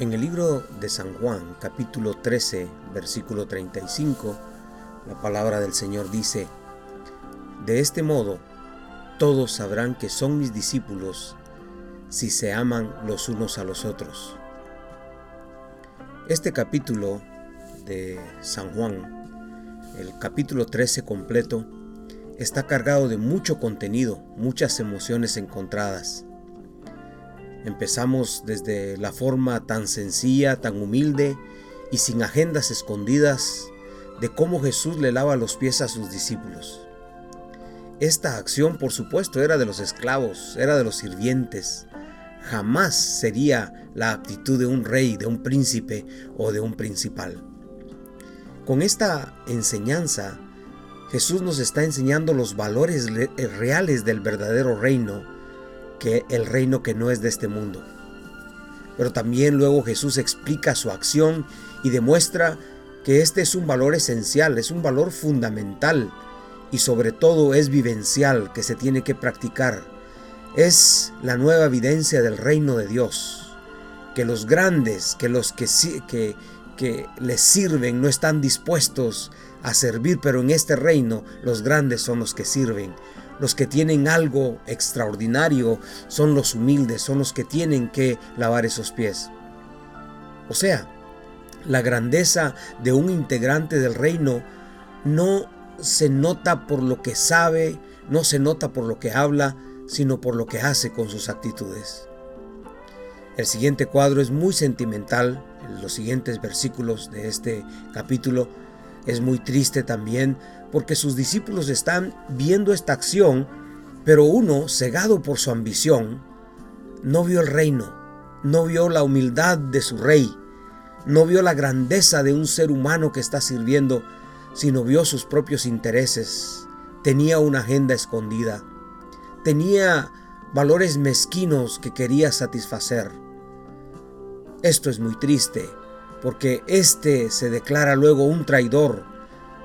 En el libro de San Juan, capítulo 13, versículo 35, la palabra del Señor dice, De este modo, todos sabrán que son mis discípulos si se aman los unos a los otros. Este capítulo de San Juan, el capítulo 13 completo, está cargado de mucho contenido, muchas emociones encontradas. Empezamos desde la forma tan sencilla, tan humilde y sin agendas escondidas de cómo Jesús le lava los pies a sus discípulos. Esta acción, por supuesto, era de los esclavos, era de los sirvientes. Jamás sería la actitud de un rey, de un príncipe o de un principal. Con esta enseñanza, Jesús nos está enseñando los valores reales del verdadero reino que el reino que no es de este mundo. Pero también luego Jesús explica su acción y demuestra que este es un valor esencial, es un valor fundamental y sobre todo es vivencial que se tiene que practicar. Es la nueva evidencia del reino de Dios, que los grandes, que los que, les sirven no están dispuestos a servir, pero en este reino los grandes son los que sirven, los que tienen algo extraordinario son los humildes, son los que tienen que lavar esos pies. O sea, la grandeza de un integrante del reino no se nota por lo que sabe, no se nota por lo que habla, sino por lo que hace con sus actitudes. El siguiente cuadro es muy sentimental, los siguientes versículos de este capítulo es muy triste también porque sus discípulos están viendo esta acción, pero uno, cegado por su ambición, no vio el reino, no vio la humildad de su rey, no vio la grandeza de un ser humano que está sirviendo, sino vio sus propios intereses. Tenía una agenda escondida, tenía valores mezquinos que quería satisfacer. Esto es muy triste, porque éste se declara luego un traidor,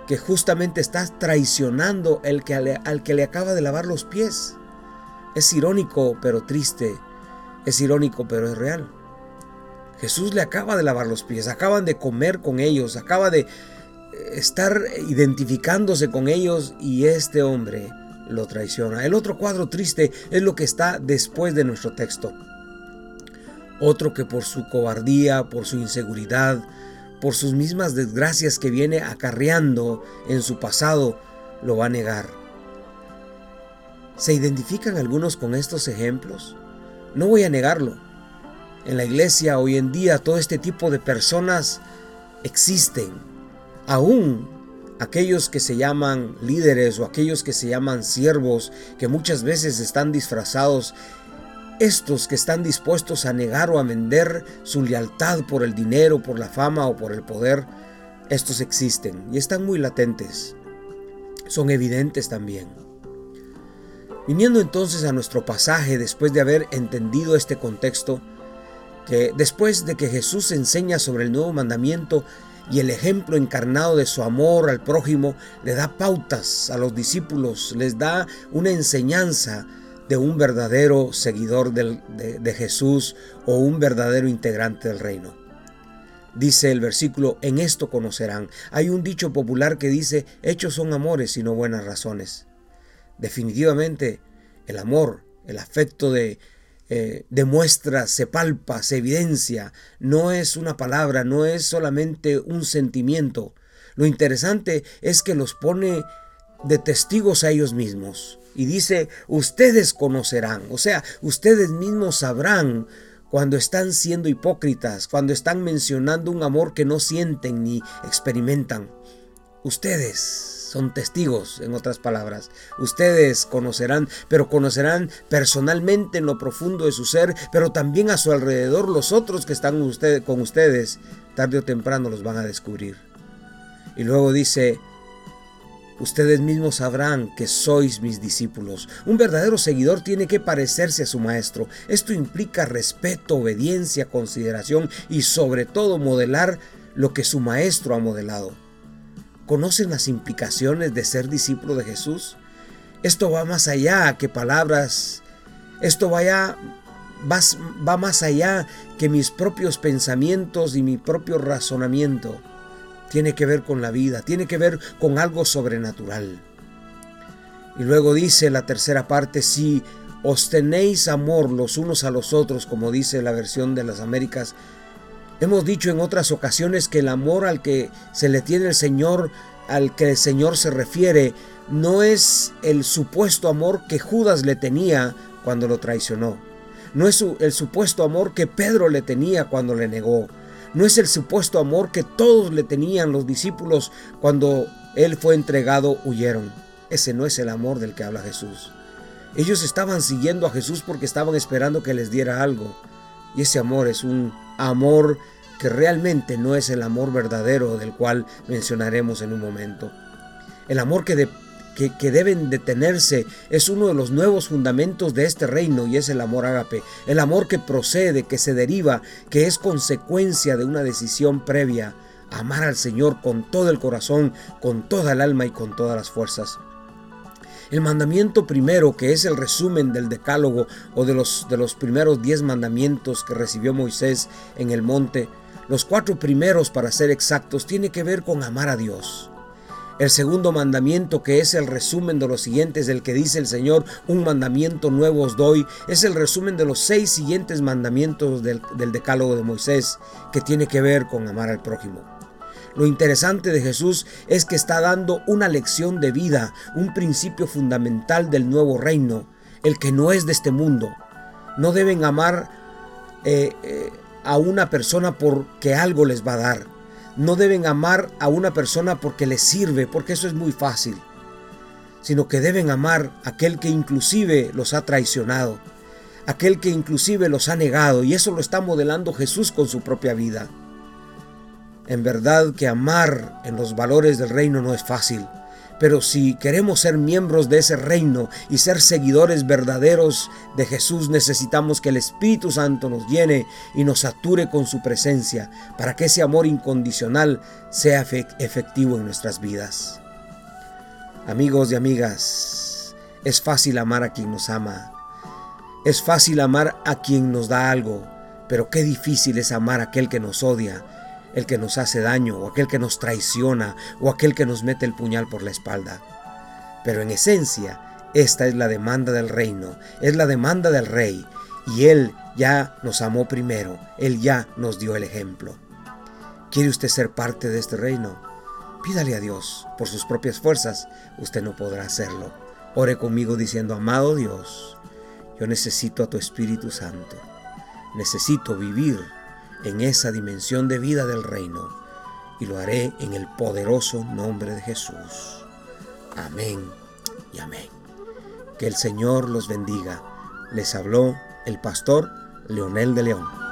que justamente está traicionando el que al que le acaba de lavar los pies. Es irónico, pero triste. Es irónico, pero es real. Jesús le acaba de lavar los pies, acaban de comer con ellos, acaba de estar identificándose con ellos y este hombre lo traiciona. El otro cuadro triste es lo que está después de nuestro texto. Otro que por su cobardía, por su inseguridad, por sus mismas desgracias que viene acarreando en su pasado, lo va a negar. ¿Se identifican algunos con estos ejemplos? No voy a negarlo. En la iglesia hoy en día todo este tipo de personas existen. Aún aquellos que se llaman líderes o aquellos que se llaman siervos, que muchas veces están disfrazados estos que están dispuestos a negar o a vender su lealtad por el dinero, por la fama o por el poder, estos existen y están muy latentes. Son evidentes también. Viniendo entonces a nuestro pasaje, después de haber entendido este contexto, que después de que Jesús enseña sobre el nuevo mandamiento y el ejemplo encarnado de su amor al prójimo, le da pautas a los discípulos, les da una enseñanza de un verdadero seguidor de, de Jesús o un verdadero integrante del reino. Dice el versículo, en esto conocerán. Hay un dicho popular que dice, hechos son amores y no buenas razones. Definitivamente, el amor, el afecto de, eh, demuestra, se palpa, se evidencia. No es una palabra, no es solamente un sentimiento. Lo interesante es que los pone de testigos a ellos mismos. Y dice, ustedes conocerán, o sea, ustedes mismos sabrán cuando están siendo hipócritas, cuando están mencionando un amor que no sienten ni experimentan. Ustedes son testigos, en otras palabras. Ustedes conocerán, pero conocerán personalmente en lo profundo de su ser, pero también a su alrededor los otros que están con ustedes, tarde o temprano los van a descubrir. Y luego dice, Ustedes mismos sabrán que sois mis discípulos. Un verdadero seguidor tiene que parecerse a su maestro. Esto implica respeto, obediencia, consideración y sobre todo modelar lo que su maestro ha modelado. ¿Conocen las implicaciones de ser discípulo de Jesús? Esto va más allá que palabras. Esto va más allá que mis propios pensamientos y mi propio razonamiento. Tiene que ver con la vida, tiene que ver con algo sobrenatural. Y luego dice la tercera parte, si os tenéis amor los unos a los otros, como dice la versión de las Américas, hemos dicho en otras ocasiones que el amor al que se le tiene el Señor, al que el Señor se refiere, no es el supuesto amor que Judas le tenía cuando lo traicionó. No es el supuesto amor que Pedro le tenía cuando le negó. No es el supuesto amor que todos le tenían los discípulos cuando él fue entregado, huyeron. Ese no es el amor del que habla Jesús. Ellos estaban siguiendo a Jesús porque estaban esperando que les diera algo. Y ese amor es un amor que realmente no es el amor verdadero del cual mencionaremos en un momento. El amor que, de, que, deben detenerse es uno de los nuevos fundamentos de este reino y es el amor ágape. El amor que procede, que se deriva, que es consecuencia de una decisión previa. Amar al Señor con todo el corazón, con toda el alma y con todas las fuerzas. El mandamiento primero, que es el resumen del decálogo o de los, de los primeros diez mandamientos que recibió Moisés en el monte, los cuatro primeros para ser exactos, tiene que ver con amar a Dios. El segundo mandamiento, que es el resumen de los siguientes, del que dice el Señor, un mandamiento nuevo os doy, es el resumen de los seis siguientes mandamientos del, del decálogo de Moisés, que tiene que ver con amar al prójimo. Lo interesante de Jesús es que está dando una lección de vida, un principio fundamental del nuevo reino, el que no es de este mundo. No deben amar eh, eh, a una persona porque algo les va a dar. No deben amar a una persona porque les sirve, porque eso es muy fácil. Sino que deben amar a aquel que inclusive los ha traicionado, aquel que inclusive los ha negado, y eso lo está modelando Jesús con su propia vida. En verdad que amar en los valores del reino no es fácil, pero si queremos ser miembros de ese reino y ser seguidores verdaderos de Jesús, necesitamos que el Espíritu Santo nos llene y nos sature con su presencia para que ese amor incondicional sea efectivo en nuestras vidas. Amigos y amigas, es fácil amar a quien nos ama. Es fácil amar a quien nos da algo, pero qué difícil es amar a aquel que nos odia el que nos hace daño o aquel que nos traiciona o aquel que nos mete el puñal por la espalda. Pero en esencia, esta es la demanda del reino, es la demanda del rey, y Él ya nos amó primero, Él ya nos dio el ejemplo. ¿Quiere usted ser parte de este reino? Pídale a Dios, por sus propias fuerzas, usted no podrá hacerlo. Ore conmigo diciendo, amado Dios, yo necesito a tu Espíritu Santo, necesito vivir en esa dimensión de vida del reino y lo haré en el poderoso nombre de Jesús. Amén y amén. Que el Señor los bendiga. Les habló el pastor Leonel de León.